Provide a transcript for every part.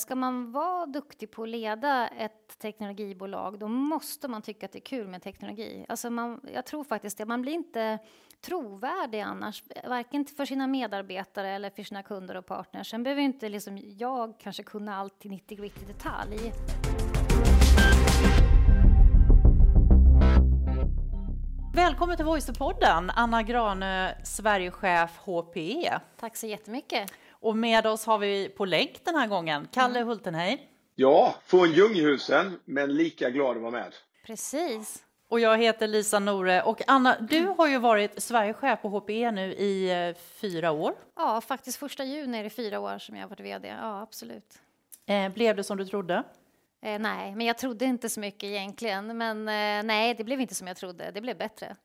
Ska man vara duktig på att leda ett teknologibolag då måste man tycka att det är kul med teknologi. Alltså man, jag tror faktiskt det. Man blir inte trovärdig annars, varken för sina medarbetare eller för sina kunder och partners. Sen behöver inte liksom jag kanske kunna allt i 90 gritty detalj. Välkommen till Voice-podden, Anna Granö, Sverigechef HPE. Tack så jättemycket. Och med oss har vi på länk den här gången Kalle Mm. Hultenhej. Ja, från Ljunghusen, men lika glad att vara med. Precis. Och jag heter Lisa Nore. Och Anna, du har ju varit Sverigechef på HPE nu i eh, fyra år. Ja, faktiskt första juni är det fyra år som jag har varit VD. Ja, absolut. Eh, blev det som du trodde? Eh, nej, men jag trodde inte så mycket egentligen. Men eh, nej, det blev inte som jag trodde. Det blev bättre.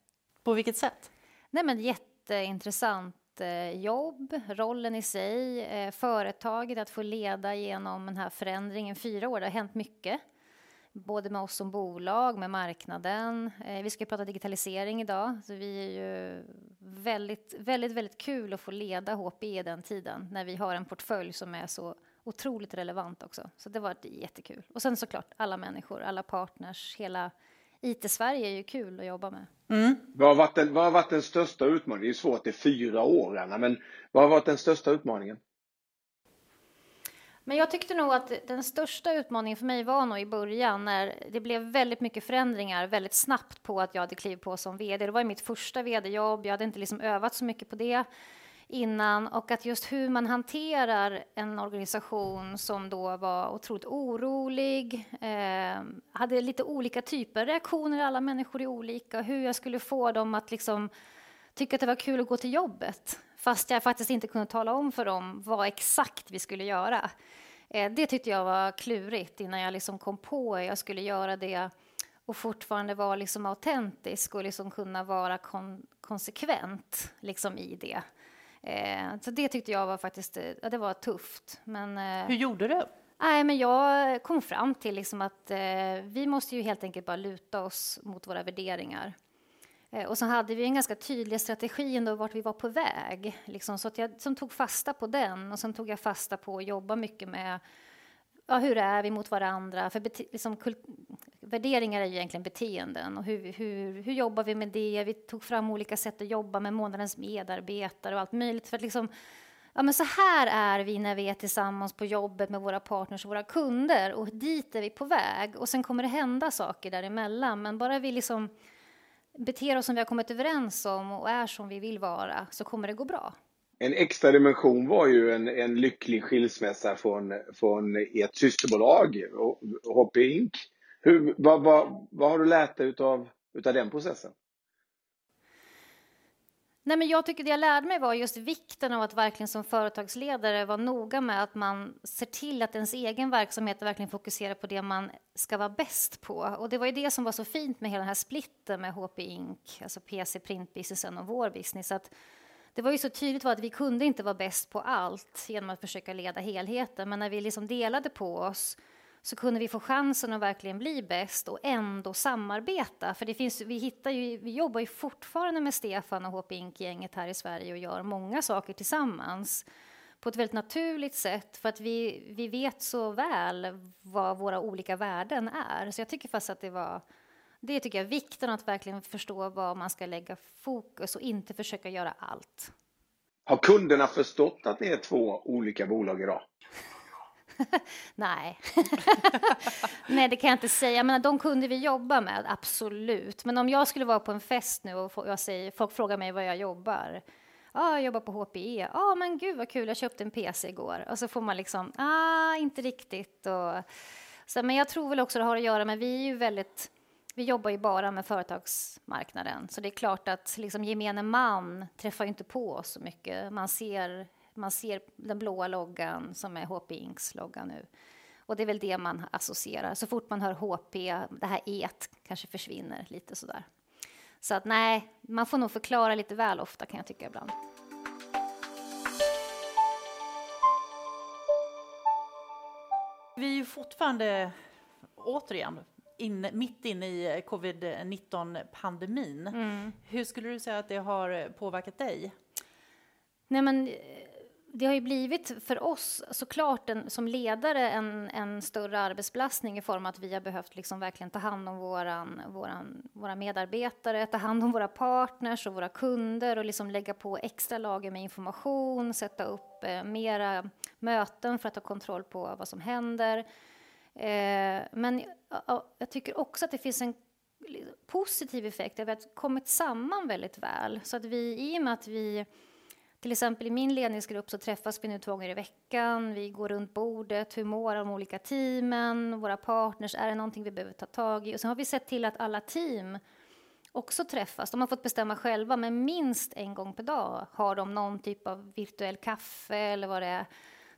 På vilket sätt? Nej, men jätteintressant eh, jobb, rollen i sig, eh, företaget, att få leda genom den här förändringen. Fyra år, det har hänt mycket. Både med oss som bolag, med marknaden. Eh, vi ska prata digitalisering idag, så vi är ju väldigt, väldigt, väldigt kul att få leda HPE den tiden när vi har en portfölj som är så otroligt relevant också. Så det var jättekul. Och sen såklart alla människor, alla partners, hela IT-Sverige är ju kul att jobba med. Mm. Vad har varit den, vad har varit den största utmaningen? Det är ju svårt, det är fyra år, Anna, men vad har varit den största utmaningen? Men jag tyckte nog att den största utmaningen för mig var nog i början när det blev väldigt mycket förändringar väldigt snabbt på att jag hade klivit på som vd. Det var mitt första vd-jobb. Jag hade inte liksom övat så mycket på det innan och att just hur man hanterar en organisation som då var otroligt orolig, eh, hade lite olika typer av reaktioner, alla människor är olika, hur jag skulle få dem att liksom tycka att det var kul att gå till jobbet fast jag faktiskt inte kunde tala om för dem vad exakt vi skulle göra. Eh, det tyckte jag var klurigt innan jag liksom kom på hur jag skulle göra det och fortfarande vara liksom autentisk och liksom kunna vara kon konsekvent liksom i det. Eh, så det tyckte jag var faktiskt eh, ja, det var tufft. Men, eh, Hur gjorde du? Nej, men jag kom fram till liksom att eh, vi måste ju helt enkelt bara luta oss mot våra värderingar. Eh, och så hade vi en ganska tydlig strategi ändå vart vi var på väg. Liksom, så att jag som tog fasta på den och sen tog jag fasta på att jobba mycket med ja, hur är vi mot varandra? För liksom, värderingar är ju egentligen beteenden och hur, hur, hur jobbar vi med det? Vi tog fram olika sätt att jobba med månadens medarbetare och allt möjligt för att liksom Ja, men så här är vi när vi är tillsammans på jobbet med våra partners och våra kunder och dit är vi på väg. Och sen kommer det hända saker däremellan, men bara vi liksom beter oss som vi har kommit överens om och är som vi vill vara så kommer det gå bra. En extra dimension var ju en, en lycklig skilsmässa från, från ert systerbolag, HP Inc. Hur, vad, vad, vad har du lärt dig utav, utav den processen? Nej, men jag tycker det jag lärde mig var just vikten av att verkligen som företagsledare vara noga med att man ser till att ens egen verksamhet verkligen fokuserar på det man ska vara bäst på. Och det var ju det som var så fint med hela den här splitten med HP Inc, alltså PC printbusinessen och vår business, att det var ju så tydligt var att vi kunde inte vara bäst på allt genom att försöka leda helheten, men när vi liksom delade på oss så kunde vi få chansen att verkligen bli bäst och ändå samarbeta. För det finns, vi, hittar ju, vi jobbar ju fortfarande med Stefan och HP Ink-gänget här i Sverige och gör många saker tillsammans på ett väldigt naturligt sätt för att vi, vi vet så väl vad våra olika värden är. Så jag tycker fast att det var det tycker jag är vikten att verkligen förstå var man ska lägga fokus och inte försöka göra allt. Har kunderna förstått att ni är två olika bolag idag? Nej. Nej, det kan jag inte säga. Jag menar, de kunder vi jobbar med, absolut. Men om jag skulle vara på en fest nu och jag säger, folk frågar mig vad jag jobbar. Ja, ah, jag jobbar på HPE. Ja, ah, men gud vad kul, jag köpte en PC igår. Och så får man liksom, ah, inte riktigt. Och, så, men jag tror väl också det har att göra med, vi är ju väldigt vi jobbar ju bara med företagsmarknaden, så det är klart att liksom gemene man träffar inte på oss så mycket. Man ser, man ser den blåa loggan som är HP Inks logga nu. Och det är väl det man associerar. Så fort man hör HP, det här et kanske försvinner lite sådär. Så att nej, man får nog förklara lite väl ofta kan jag tycka ibland. Vi är ju fortfarande, återigen, in, mitt inne i covid-19-pandemin. Mm. Hur skulle du säga att det har påverkat dig? Nej, men eh, det har ju blivit för oss såklart en, som ledare en, en större arbetsbelastning i form av att vi har behövt liksom verkligen ta hand om våran, våran, våra medarbetare, ta hand om våra partners och våra kunder och liksom lägga på extra lager med information, sätta upp eh, mera möten för att ha kontroll på vad som händer. Eh, men jag, tycker också att det finns en positiv effekt av att vi har kommit samman väldigt väl. Så att vi, i och med att vi till exempel i min ledningsgrupp så träffas vi nu två gånger i veckan. Vi går runt bordet. Hur mår de olika teamen? Våra partners? Är det någonting vi behöver ta tag i? Och sen har vi sett till att alla team också träffas. De har fått bestämma själva, men minst en gång per dag har de någon typ av virtuell kaffe eller vad det är.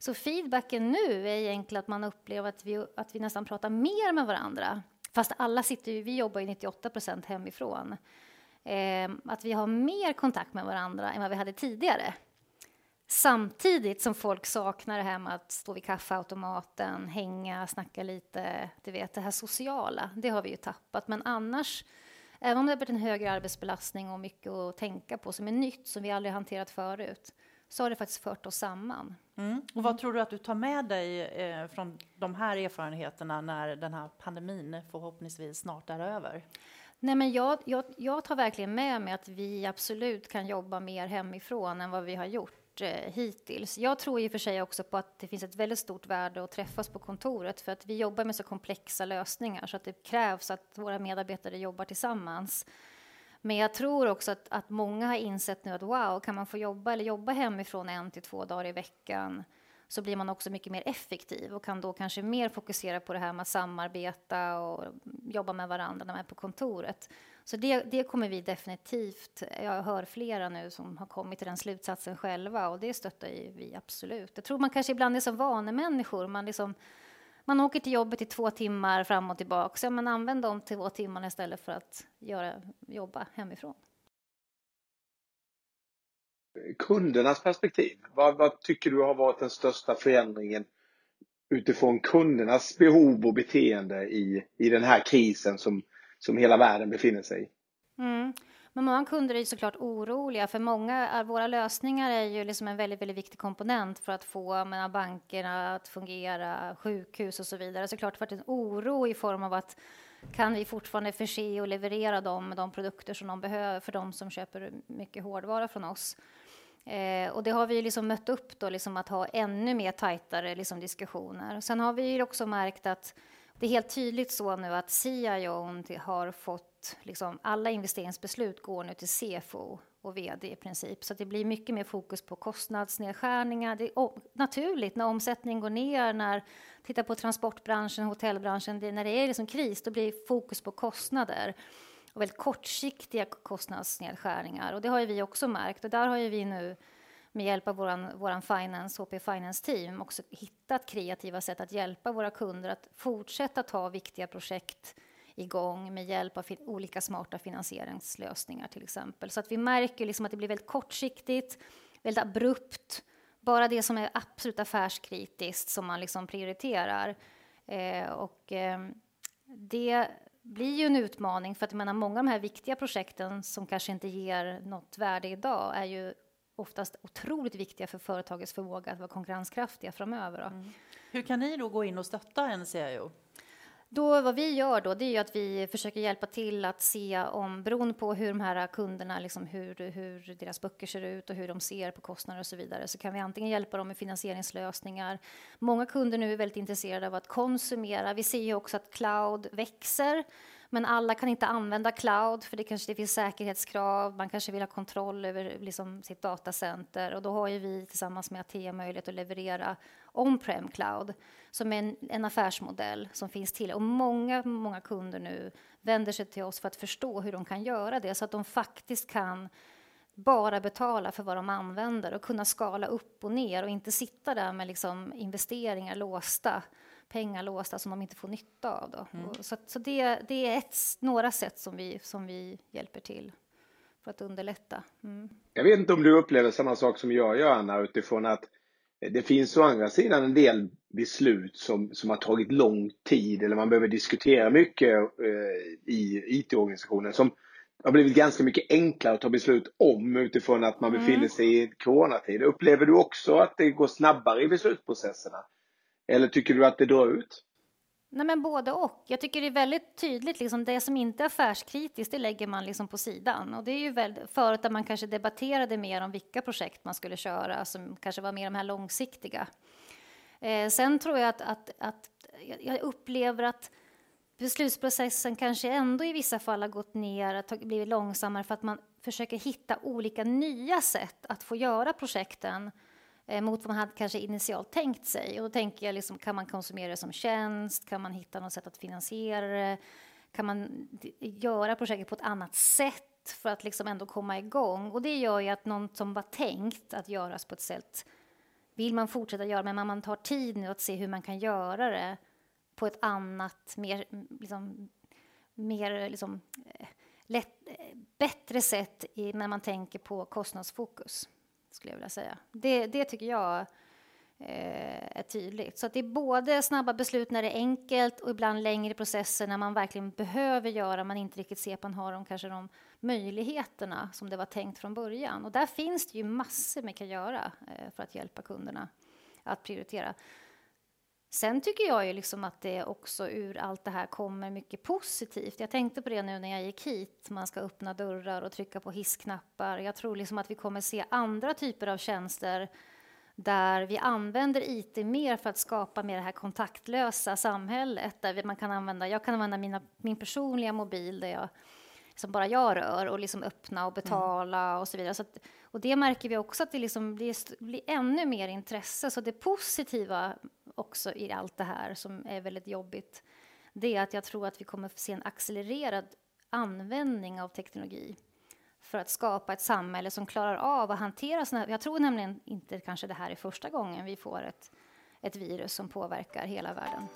Så feedbacken nu är egentligen att man upplever att vi, att vi nästan pratar mer med varandra. Fast alla sitter ju, vi jobbar ju 98 procent hemifrån eh, att vi har mer kontakt med varandra än vad vi hade tidigare. Samtidigt som folk saknar det här med att stå vid kaffeautomaten, hänga, snacka lite, du vet det här sociala, det har vi ju tappat. Men annars, även om det har blivit en högre arbetsbelastning och mycket att tänka på som är nytt, som vi aldrig hanterat förut, så har det faktiskt fört oss samman. Mm. Och vad tror du att du tar med dig eh, från de här erfarenheterna när den här pandemin förhoppningsvis snart är över? Nej, men jag, jag, jag tar verkligen med mig att vi absolut kan jobba mer hemifrån än vad vi har gjort eh, hittills. Jag tror i och för sig också på att det finns ett väldigt stort värde att träffas på kontoret för att vi jobbar med så komplexa lösningar så att det krävs att våra medarbetare jobbar tillsammans. Men jag tror också att, att många har insett nu att wow, kan man få jobba eller jobba hemifrån en till två dagar i veckan så blir man också mycket mer effektiv och kan då kanske mer fokusera på det här med att samarbeta och jobba med varandra när man är på kontoret. Så det, det kommer vi definitivt, jag hör flera nu som har kommit till den slutsatsen själva och det stöttar vi absolut. Jag tror man kanske ibland är som vanemänniskor, man liksom man åker till jobbet i två timmar fram och tillbaka, så man använder de två timmarna istället för att göra, jobba hemifrån kundernas perspektiv. Vad, vad, tycker du har varit den största förändringen utifrån kundernas behov och beteende i, i den här krisen som, som hela världen befinner sig i? Mm. Men många kunder är såklart oroliga, för många av våra lösningar är ju liksom en väldigt, väldigt viktig komponent för att få menar, bankerna att fungera, sjukhus och så vidare. Såklart varit en oro i form av att kan vi fortfarande förse och leverera dem med de produkter som de behöver för de som köper mycket hårdvara från oss. Eh, och det har vi liksom mött upp då, liksom att ha ännu mer tajtare liksom diskussioner. Sen har vi också märkt att det är helt tydligt så nu att CIO har fått, liksom, alla investeringsbeslut går nu till CFO och VD i princip. Så det blir mycket mer fokus på kostnadsnedskärningar. Det är naturligt när omsättningen går ner, när tittar på transportbranschen, hotellbranschen, det, när det är liksom kris, då blir fokus på kostnader och väldigt kortsiktiga kostnadsnedskärningar. Och det har ju vi också märkt och där har ju vi nu med hjälp av våran, våran finance, HP Finance Team också hittat kreativa sätt att hjälpa våra kunder att fortsätta ta viktiga projekt igång med hjälp av olika smarta finansieringslösningar till exempel. Så att vi märker liksom att det blir väldigt kortsiktigt, väldigt abrupt. Bara det som är absolut affärskritiskt som man liksom prioriterar. Eh, och eh, det blir ju en utmaning för att jag menar, många av de här viktiga projekten som kanske inte ger något värde idag är ju oftast otroligt viktiga för företagets förmåga att vara konkurrenskraftiga framöver. Mm. Hur kan ni då gå in och stötta en CIO? Då, vad vi gör då, det är ju att vi försöker hjälpa till att se om, beroende på hur de här kunderna, liksom hur, hur deras böcker ser ut och hur de ser på kostnader och så vidare, så kan vi antingen hjälpa dem med finansieringslösningar. Många kunder nu är väldigt intresserade av att konsumera. Vi ser ju också att cloud växer. Men alla kan inte använda cloud för det kanske det finns säkerhetskrav. Man kanske vill ha kontroll över liksom sitt datacenter och då har ju vi tillsammans med Atea möjlighet att leverera on-prem cloud som är en, en affärsmodell som finns till. Och många, många kunder nu vänder sig till oss för att förstå hur de kan göra det så att de faktiskt kan bara betala för vad de använder och kunna skala upp och ner och inte sitta där med liksom investeringar låsta pengar låsta som de inte får nytta av. Då. Mm. Så, så det, det, är ett, några sätt som vi, som vi hjälper till för att underlätta. Mm. Jag vet inte om du upplever samma sak som jag gör, Anna, utifrån att det finns å andra sidan en del beslut som, som har tagit lång tid eller man behöver diskutera mycket eh, i IT-organisationen som, har blivit ganska mycket enklare att ta beslut om utifrån att man mm. befinner sig i coronatid. Upplever du också att det går snabbare i beslutsprocesserna? Eller tycker du att det drar ut? Nej, men både och. Jag tycker det är väldigt tydligt, liksom, det som inte är affärskritiskt, det lägger man liksom på sidan. Och det är ju väldigt, förut där man kanske debatterade mer om vilka projekt man skulle köra, som kanske var mer de här långsiktiga. Eh, sen tror jag att, att, att jag upplever att beslutsprocessen kanske ändå i vissa fall har gått ner, blivit långsammare för att man försöker hitta olika nya sätt att få göra projekten eh, Eh, mot vad man hade kanske initialt tänkt sig. Och då tänker jag, liksom, kan man konsumera det som tjänst? Kan man hitta något sätt att finansiera det? Kan man göra projektet på ett annat sätt för att liksom ändå komma igång? Och det gör ju att något som var tänkt att göras på ett sätt vill man fortsätta göra, men man tar tid nu att se hur man kan göra det på ett annat, mer, liksom, mer liksom, eh, lätt, eh, bättre sätt i, när man tänker på kostnadsfokus, skulle jag vilja säga. Det, det tycker jag eh, är tydligt. Så att det är både snabba beslut när det är enkelt och ibland längre processer när man verkligen behöver göra, man inte riktigt ser att man har de, kanske de möjligheterna som det var tänkt från början. Och där finns det ju massor man kan göra eh, för att hjälpa kunderna att prioritera. Sen tycker jag ju liksom att det också ur allt det här kommer mycket positivt. Jag tänkte på det nu när jag gick hit. Man ska öppna dörrar och trycka på hissknappar. Jag tror liksom att vi kommer se andra typer av tjänster där vi använder IT mer för att skapa mer det här kontaktlösa samhället. Där man kan använda, jag kan använda mina, min personliga mobil där jag som bara jag rör och liksom öppna och betala mm. och så vidare. Så att, och det märker vi också att det liksom blir, blir ännu mer intresse. Så det positiva också i allt det här som är väldigt jobbigt, det är att jag tror att vi kommer att se en accelererad användning av teknologi för att skapa ett samhälle som klarar av att hantera sådana här... Jag tror nämligen inte kanske det här är första gången vi får ett, ett virus som påverkar hela världen.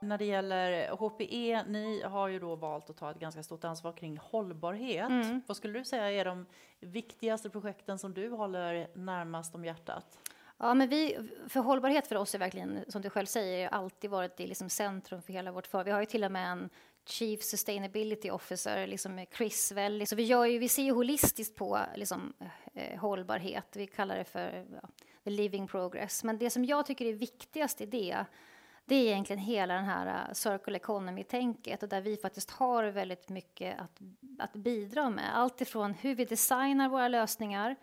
När det gäller HPE, ni har ju då valt att ta ett ganska stort ansvar kring hållbarhet. Mm. Vad skulle du säga är de viktigaste projekten som du håller närmast om hjärtat? Ja, men vi, för hållbarhet för oss är verkligen, som du själv säger, alltid varit i liksom centrum för hela vårt för. Vi har ju till och med en Chief Sustainability Officer, liksom Chris Welly. Så vi, gör ju, vi ser ju holistiskt på liksom, eh, hållbarhet. Vi kallar det för ja, the living progress. Men det som jag tycker är viktigast i det, det är egentligen hela den här äh, circle economy-tänket och där vi faktiskt har väldigt mycket att, att bidra med. Allt ifrån hur vi designar våra lösningar.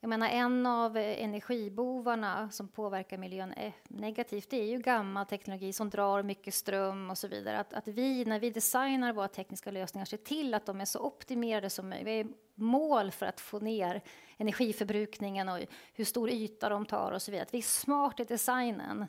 Jag menar, en av eh, energibovarna som påverkar miljön eh, negativt, det är ju gammal teknologi som drar mycket ström och så vidare. Att, att vi, när vi designar våra tekniska lösningar, ser till att de är så optimerade som möjligt. Vi är mål för att få ner energiförbrukningen och hur stor yta de tar och så vidare. Att vi är smart i designen.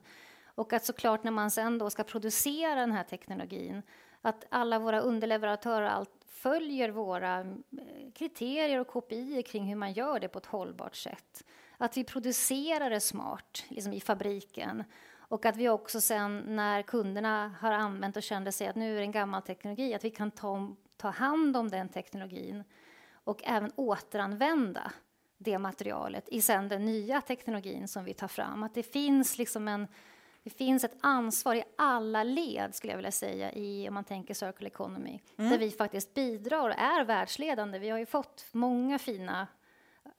Och att såklart när man sen då ska producera den här teknologin, att alla våra underleverantörer allt följer våra eh, kriterier och kopior kring hur man gör det på ett hållbart sätt. Att vi producerar det smart liksom i fabriken och att vi också sen när kunderna har använt och kände sig att nu är det en gammal teknologi, att vi kan ta, ta hand om den teknologin och även återanvända det materialet i sen den nya teknologin som vi tar fram. Att det finns liksom en det finns ett ansvar i alla led, skulle jag vilja säga, i, om man tänker circle economy, mm. där vi faktiskt bidrar och är världsledande. Vi har ju fått många fina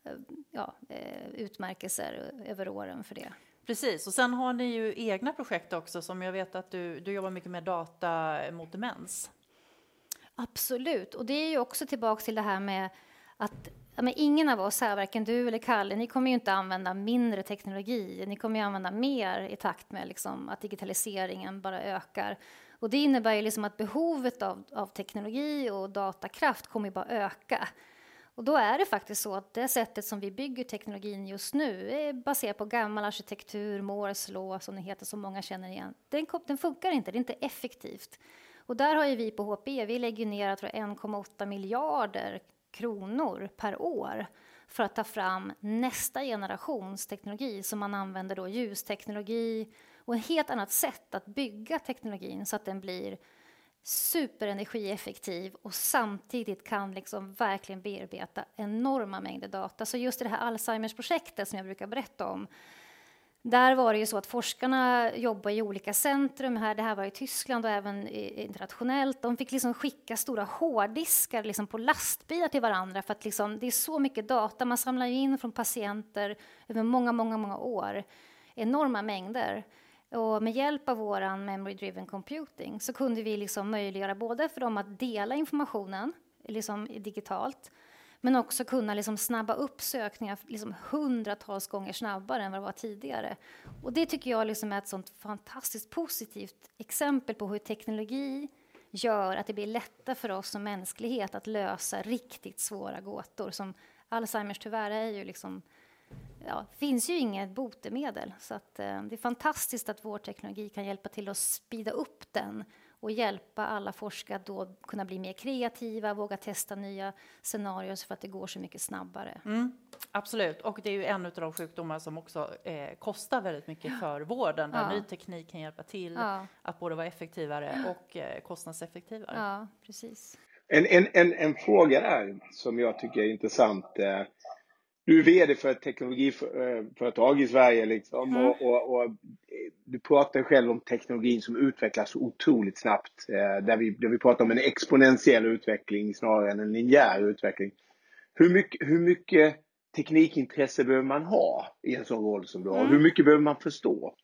eh, ja, eh, utmärkelser över åren för det. Precis, och sen har ni ju egna projekt också som jag vet att du, du jobbar mycket med data mot demens. Absolut, och det är ju också tillbaka till det här med att Ja, men ingen av oss här, varken du eller Kalle, ni kommer ju inte använda mindre teknologi. Ni kommer ju använda mer i takt med liksom, att digitaliseringen bara ökar. Och det innebär ju liksom att behovet av, av teknologi och datakraft kommer ju bara öka. Och då är det faktiskt så att det sättet som vi bygger teknologin just nu är baserat på gammal arkitektur, Moores law som det heter, som många känner igen. Den, den funkar inte, det är inte effektivt. Och där har ju vi på HP, vi lägger ner 1,8 miljarder kronor per år för att ta fram nästa generations teknologi som man använder då ljusteknologi och ett helt annat sätt att bygga teknologin så att den blir superenergieffektiv och samtidigt kan liksom verkligen bearbeta enorma mängder data. Så just i det här Alzheimers projektet som jag brukar berätta om där var det ju så att forskarna jobbar i olika centrum. Här, det här var i Tyskland och även internationellt. De fick liksom skicka stora hårddiskar liksom på lastbilar till varandra för att liksom, det är så mycket data. Man samlar in från patienter över många, många, många år. Enorma mängder. Och med hjälp av vår memory driven computing så kunde vi liksom möjliggöra både för dem att dela informationen liksom digitalt men också kunna liksom snabba upp sökningar liksom hundratals gånger snabbare än vad det var tidigare. Och det tycker jag liksom är ett sånt fantastiskt positivt exempel på hur teknologi gör att det blir lättare för oss som mänsklighet att lösa riktigt svåra gåtor. Som Alzheimers tyvärr är ju liksom, ja, finns ju inget botemedel. Så att, eh, det är fantastiskt att vår teknologi kan hjälpa till att spida upp den och hjälpa alla forskare att då kunna bli mer kreativa, våga testa nya scenarier för att det går så mycket snabbare. Mm, absolut, och det är ju en av de sjukdomar som också eh, kostar väldigt mycket för vården, där ja. ny teknik kan hjälpa till ja. att både vara effektivare och eh, kostnadseffektivare. Ja, precis. En, en, en, en fråga där som jag tycker är intressant. Eh, du är VD för ett teknologiföretag i Sverige liksom, mm. och, och, och, du pratar själv om teknologin som utvecklas så otroligt snabbt. Eh, där, vi, där vi pratar om en exponentiell utveckling snarare än en linjär utveckling. Hur mycket, hur mycket teknikintresse behöver man ha i en sån roll som du har? Mm. Hur mycket behöver man förstå?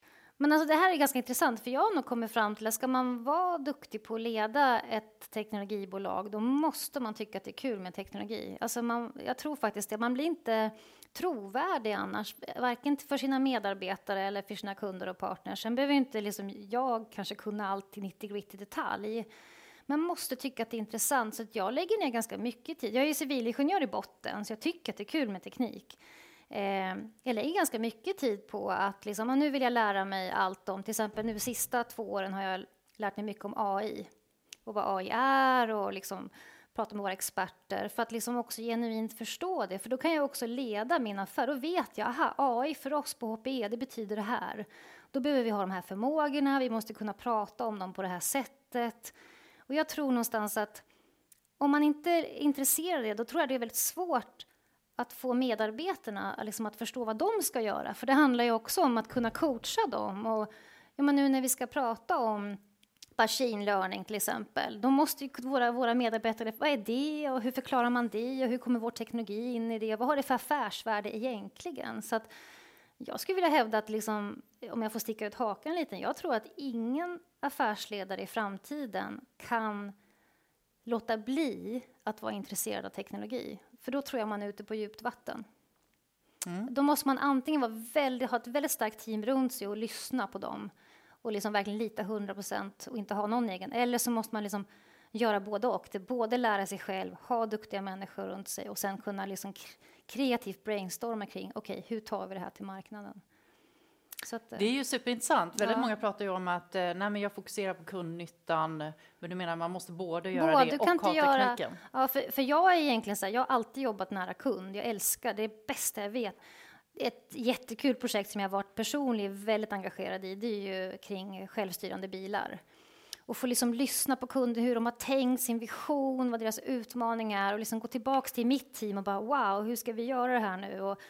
Men alltså det här är ganska intressant, för jag har nog kommit fram till att ska man vara duktig på att leda ett teknologibolag, då måste man tycka att det är kul med teknologi. Alltså man, jag tror faktiskt det. Man blir inte trovärdig annars, varken för sina medarbetare eller för sina kunder och partners. Sen behöver inte liksom jag kanske kunna allt i 90 gritty detalj. Man måste tycka att det är intressant, så att jag lägger ner ganska mycket tid. Jag är civilingenjör i botten, så jag tycker att det är kul med teknik. Eh, jag lägger ganska mycket tid på att liksom, ah, nu vill jag lära mig allt om, till exempel nu de sista två åren har jag lärt mig mycket om AI och vad AI är och liksom prata med våra experter för att liksom också genuint förstå det. För då kan jag också leda min affär. Då vet jag, aha, AI för oss på HPE, det betyder det här. Då behöver vi ha de här förmågorna, vi måste kunna prata om dem på det här sättet. Och jag tror någonstans att om man inte är intresserad av det, då tror jag det är väldigt svårt att få medarbetarna liksom att förstå vad de ska göra. För det handlar ju också om att kunna coacha dem. Och, ja, men nu när vi ska prata om machine learning till exempel, då måste ju våra, våra medarbetare, vad är det och hur förklarar man det och hur kommer vår teknologi in i det? Vad har det för affärsvärde egentligen? Så att jag skulle vilja hävda att, liksom, om jag får sticka ut hakan lite, jag tror att ingen affärsledare i framtiden kan låta bli att vara intresserad av teknologi. För då tror jag man är ute på djupt vatten. Mm. Då måste man antingen vara väldigt, ha ett väldigt starkt team runt sig och lyssna på dem och liksom verkligen lita 100 procent och inte ha någon egen. Eller så måste man liksom göra både och. Det både lära sig själv, ha duktiga människor runt sig och sen kunna liksom kreativt brainstorma kring okej, okay, hur tar vi det här till marknaden? Att, det är ju superintressant. Väldigt ja. många pratar ju om att eh, nej, men jag fokuserar på kundnyttan. Men du menar man måste både göra både, det och ha göra, tekniken? Ja, för, för jag är egentligen så här, jag har alltid jobbat nära kund. Jag älskar det, är det bästa jag vet. Ett jättekul projekt som jag varit personligen väldigt engagerad i, det är ju kring självstyrande bilar. Och få liksom lyssna på kunder, hur de har tänkt, sin vision, vad deras utmaningar är och liksom gå tillbaka till mitt team och bara wow, hur ska vi göra det här nu? Och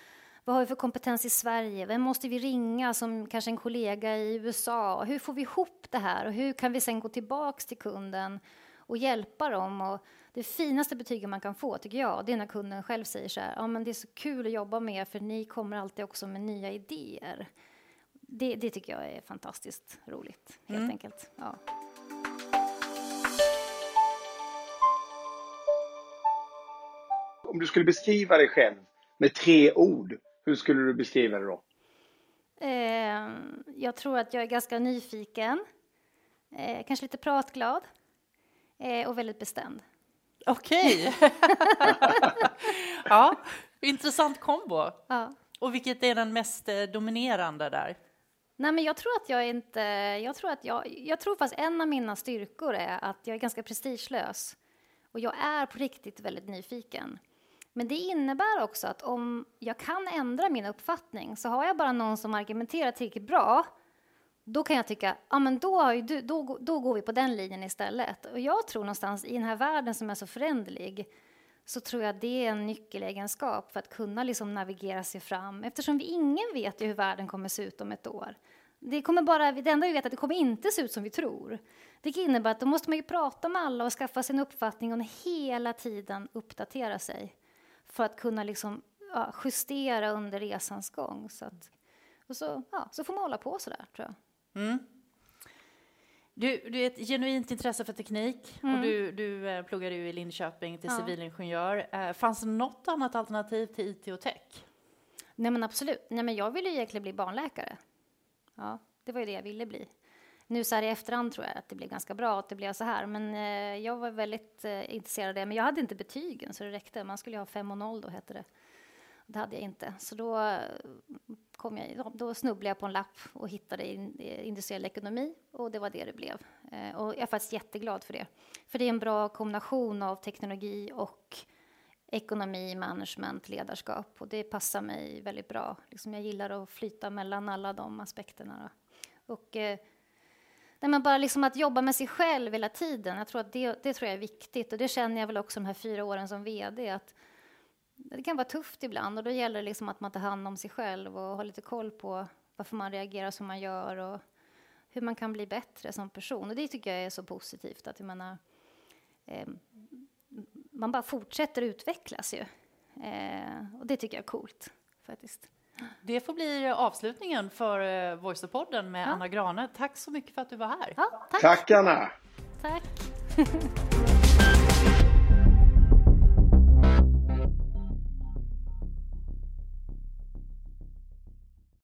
vad har vi för kompetens i Sverige? Vem måste vi ringa som kanske en kollega i USA? Hur får vi ihop det här och hur kan vi sen gå tillbaks till kunden och hjälpa dem? Och det finaste betyget man kan få tycker jag, det är när kunden själv säger så här, ja men det är så kul att jobba med er för ni kommer alltid också med nya idéer. Det, det tycker jag är fantastiskt roligt, helt mm. enkelt. Ja. Om du skulle beskriva dig själv med tre ord, hur skulle du beskriva det då? Eh, jag tror att jag är ganska nyfiken, eh, kanske lite pratglad eh, och väldigt bestämd. Okej. ja, intressant kombo. Ja. Och vilket är den mest eh, dominerande där? Nej, men jag tror att jag inte... Jag tror, att jag, jag tror fast en av mina styrkor är att jag är ganska prestigelös. Och jag är på riktigt väldigt nyfiken. Men det innebär också att om jag kan ändra min uppfattning så har jag bara någon som argumenterar tillräckligt bra då kan jag tycka, ja men då, då, då går vi på den linjen istället. Och jag tror någonstans i den här världen som är så föränderlig så tror jag det är en nyckelegenskap för att kunna liksom navigera sig fram eftersom vi ingen vet ju hur världen kommer se ut om ett år. Det, kommer bara, det enda vi vet är att det kommer inte se ut som vi tror. Det innebär att då måste man ju prata med alla och skaffa sig en uppfattning och hela tiden uppdatera sig för att kunna liksom, ja, justera under resans gång. Så, att, och så, ja, så får man hålla på så där, tror jag. Mm. Du, du är ett genuint intresse för teknik mm. och du, du eh, pluggade ju i Linköping till ja. civilingenjör. Eh, fanns det något annat alternativ till IT och tech? Nej men absolut. Nej, men jag ville egentligen bli barnläkare. Ja, det var ju det jag ville bli. Nu så här i efterhand tror jag att det blev ganska bra att det blev så här, men eh, jag var väldigt eh, intresserad av det. Men jag hade inte betygen så det räckte. Man skulle ha 5 och 0 då hette det. Det hade jag inte. Så då, eh, kom jag, då snubblade jag på en lapp och hittade in, eh, industriell ekonomi och det var det det blev. Eh, och jag är faktiskt jätteglad för det. För det är en bra kombination av teknologi och ekonomi, management, ledarskap och det passar mig väldigt bra. Liksom jag gillar att flyta mellan alla de aspekterna. Och, eh, nej, men bara liksom att jobba med sig själv hela tiden, jag tror att det, det tror jag är viktigt och det känner jag väl också de här fyra åren som VD att det kan vara tufft ibland och då gäller det liksom att man tar hand om sig själv och har lite koll på varför man reagerar som man gör och hur man kan bli bättre som person. Och det tycker jag är så positivt att jag menar, eh, man bara fortsätter utvecklas ju. Eh, och det tycker jag är coolt faktiskt. Det får bli avslutningen för eh, Voice podden med ja. Anna Grane. Tack så mycket för att du var här. Ja, tack. tack Anna. Tack.